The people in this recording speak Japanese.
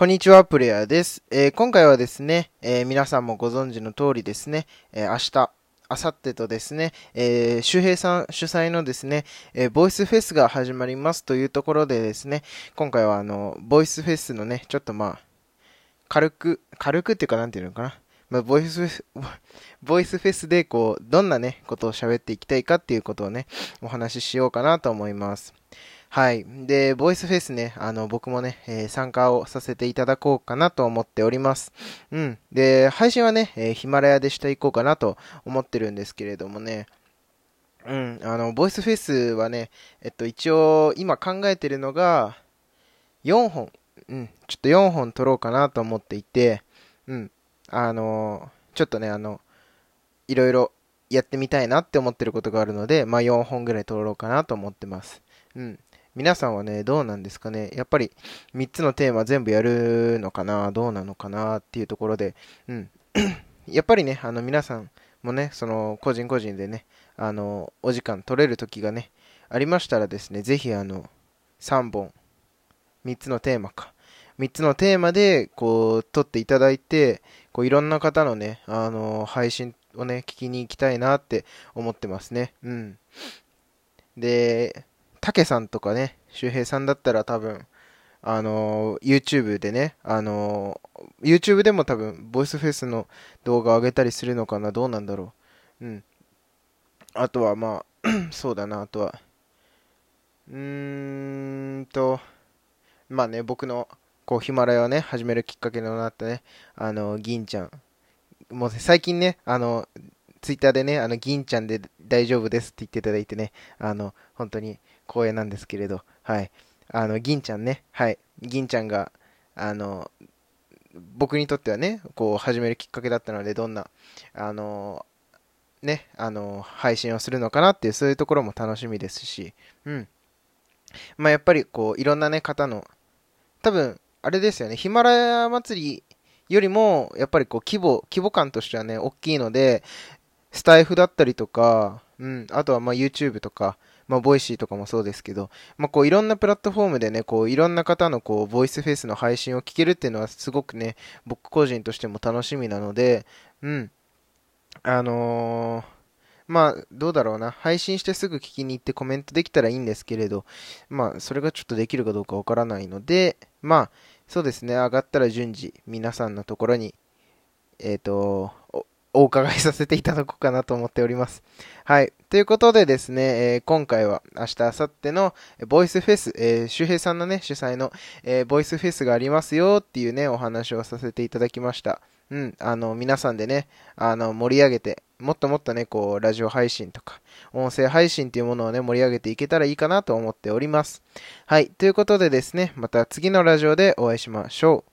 こんにちは、プレイヤーです。えー、今回はですね、えー、皆さんもご存知の通りですね、えー、明日、明後日とですね、えー、周平さん主催のですね、えー、ボイスフェスが始まりますというところでですね、今回はあの、ボイスフェスのね、ちょっとまあ、軽く、軽くっていうかなんていうのかな、まあ、ボイスフェス、ボイスフェスでこう、どんなね、ことを喋っていきたいかっていうことをね、お話ししようかなと思います。はい。で、ボイスフェスね、あの、僕もね、えー、参加をさせていただこうかなと思っております。うん。で、配信はね、えー、ヒマラヤでしていこうかなと思ってるんですけれどもね、うん、あの、ボイスフェスはね、えっと、一応、今考えてるのが、4本、うん、ちょっと4本撮ろうかなと思っていて、うん、あの、ちょっとね、あの、いろいろやってみたいなって思ってることがあるので、まあ、4本ぐらい撮ろうかなと思ってます。うん。皆さんはね、どうなんですかね？やっぱり3つのテーマ全部やるのかな、どうなのかなっていうところで、うん。やっぱりね、あの皆さんもね、その個人個人でね、あの、お時間取れる時がね、ありましたらですね、ぜひあの、3本、3つのテーマか。3つのテーマで、こう、撮っていただいて、こう、いろんな方のね、あの、配信をね、聞きに行きたいなって思ってますね。うん。で、たけさんとかね、周平さんだったら多分、あのー、YouTube でね、あのー、YouTube でも多分、ボイスフェスの動画上げたりするのかな、どうなんだろう。うん。あとは、まあ、そうだな、あとは、うーんと、まあね、僕の、こう、ヒマラヤをね、始めるきっかけになったね、あの、銀ちゃん。もう、最近ね、あの、ツイッターでね、あの、銀ちゃんで大丈夫ですって言っていただいてね、あの、本当に光栄なんですけれど、はい。あの、銀ちゃんね、はい。銀ちゃんが、あの、僕にとってはね、こう、始めるきっかけだったので、どんな、あの、ね、あの、配信をするのかなっていう、そういうところも楽しみですし、うん。まあ、やっぱり、こう、いろんなね、方の、多分、あれですよね、ヒマラヤ祭りよりも、やっぱりこう、規模、規模感としてはね、大きいので、スタエフだったりとか、うん、あとはまあ YouTube とか、まあ、 Voicy とかもそうですけど、まあ、こう、いろんなプラットフォームでね、こう、いろんな方のこう、ボイスフェスの配信を聞けるっていうのはすごくね、僕個人としても楽しみなので、うん。あのー、まあ、どうだろうな。配信してすぐ聞きに行ってコメントできたらいいんですけれど、まあ、それがちょっとできるかどうかわからないので、まあ、そうですね、上がったら順次、皆さんのところに、えっ、ー、と、お伺いさせていただこうかなと思っております。はい。ということでですね、えー、今回は明日、明後日のボイスフェス、えー、周平さんのね、主催の、えー、ボイスフェスがありますよっていうね、お話をさせていただきました。うん、あの、皆さんでね、あの、盛り上げて、もっともっとね、こう、ラジオ配信とか、音声配信っていうものをね、盛り上げていけたらいいかなと思っております。はい。ということでですね、また次のラジオでお会いしましょう。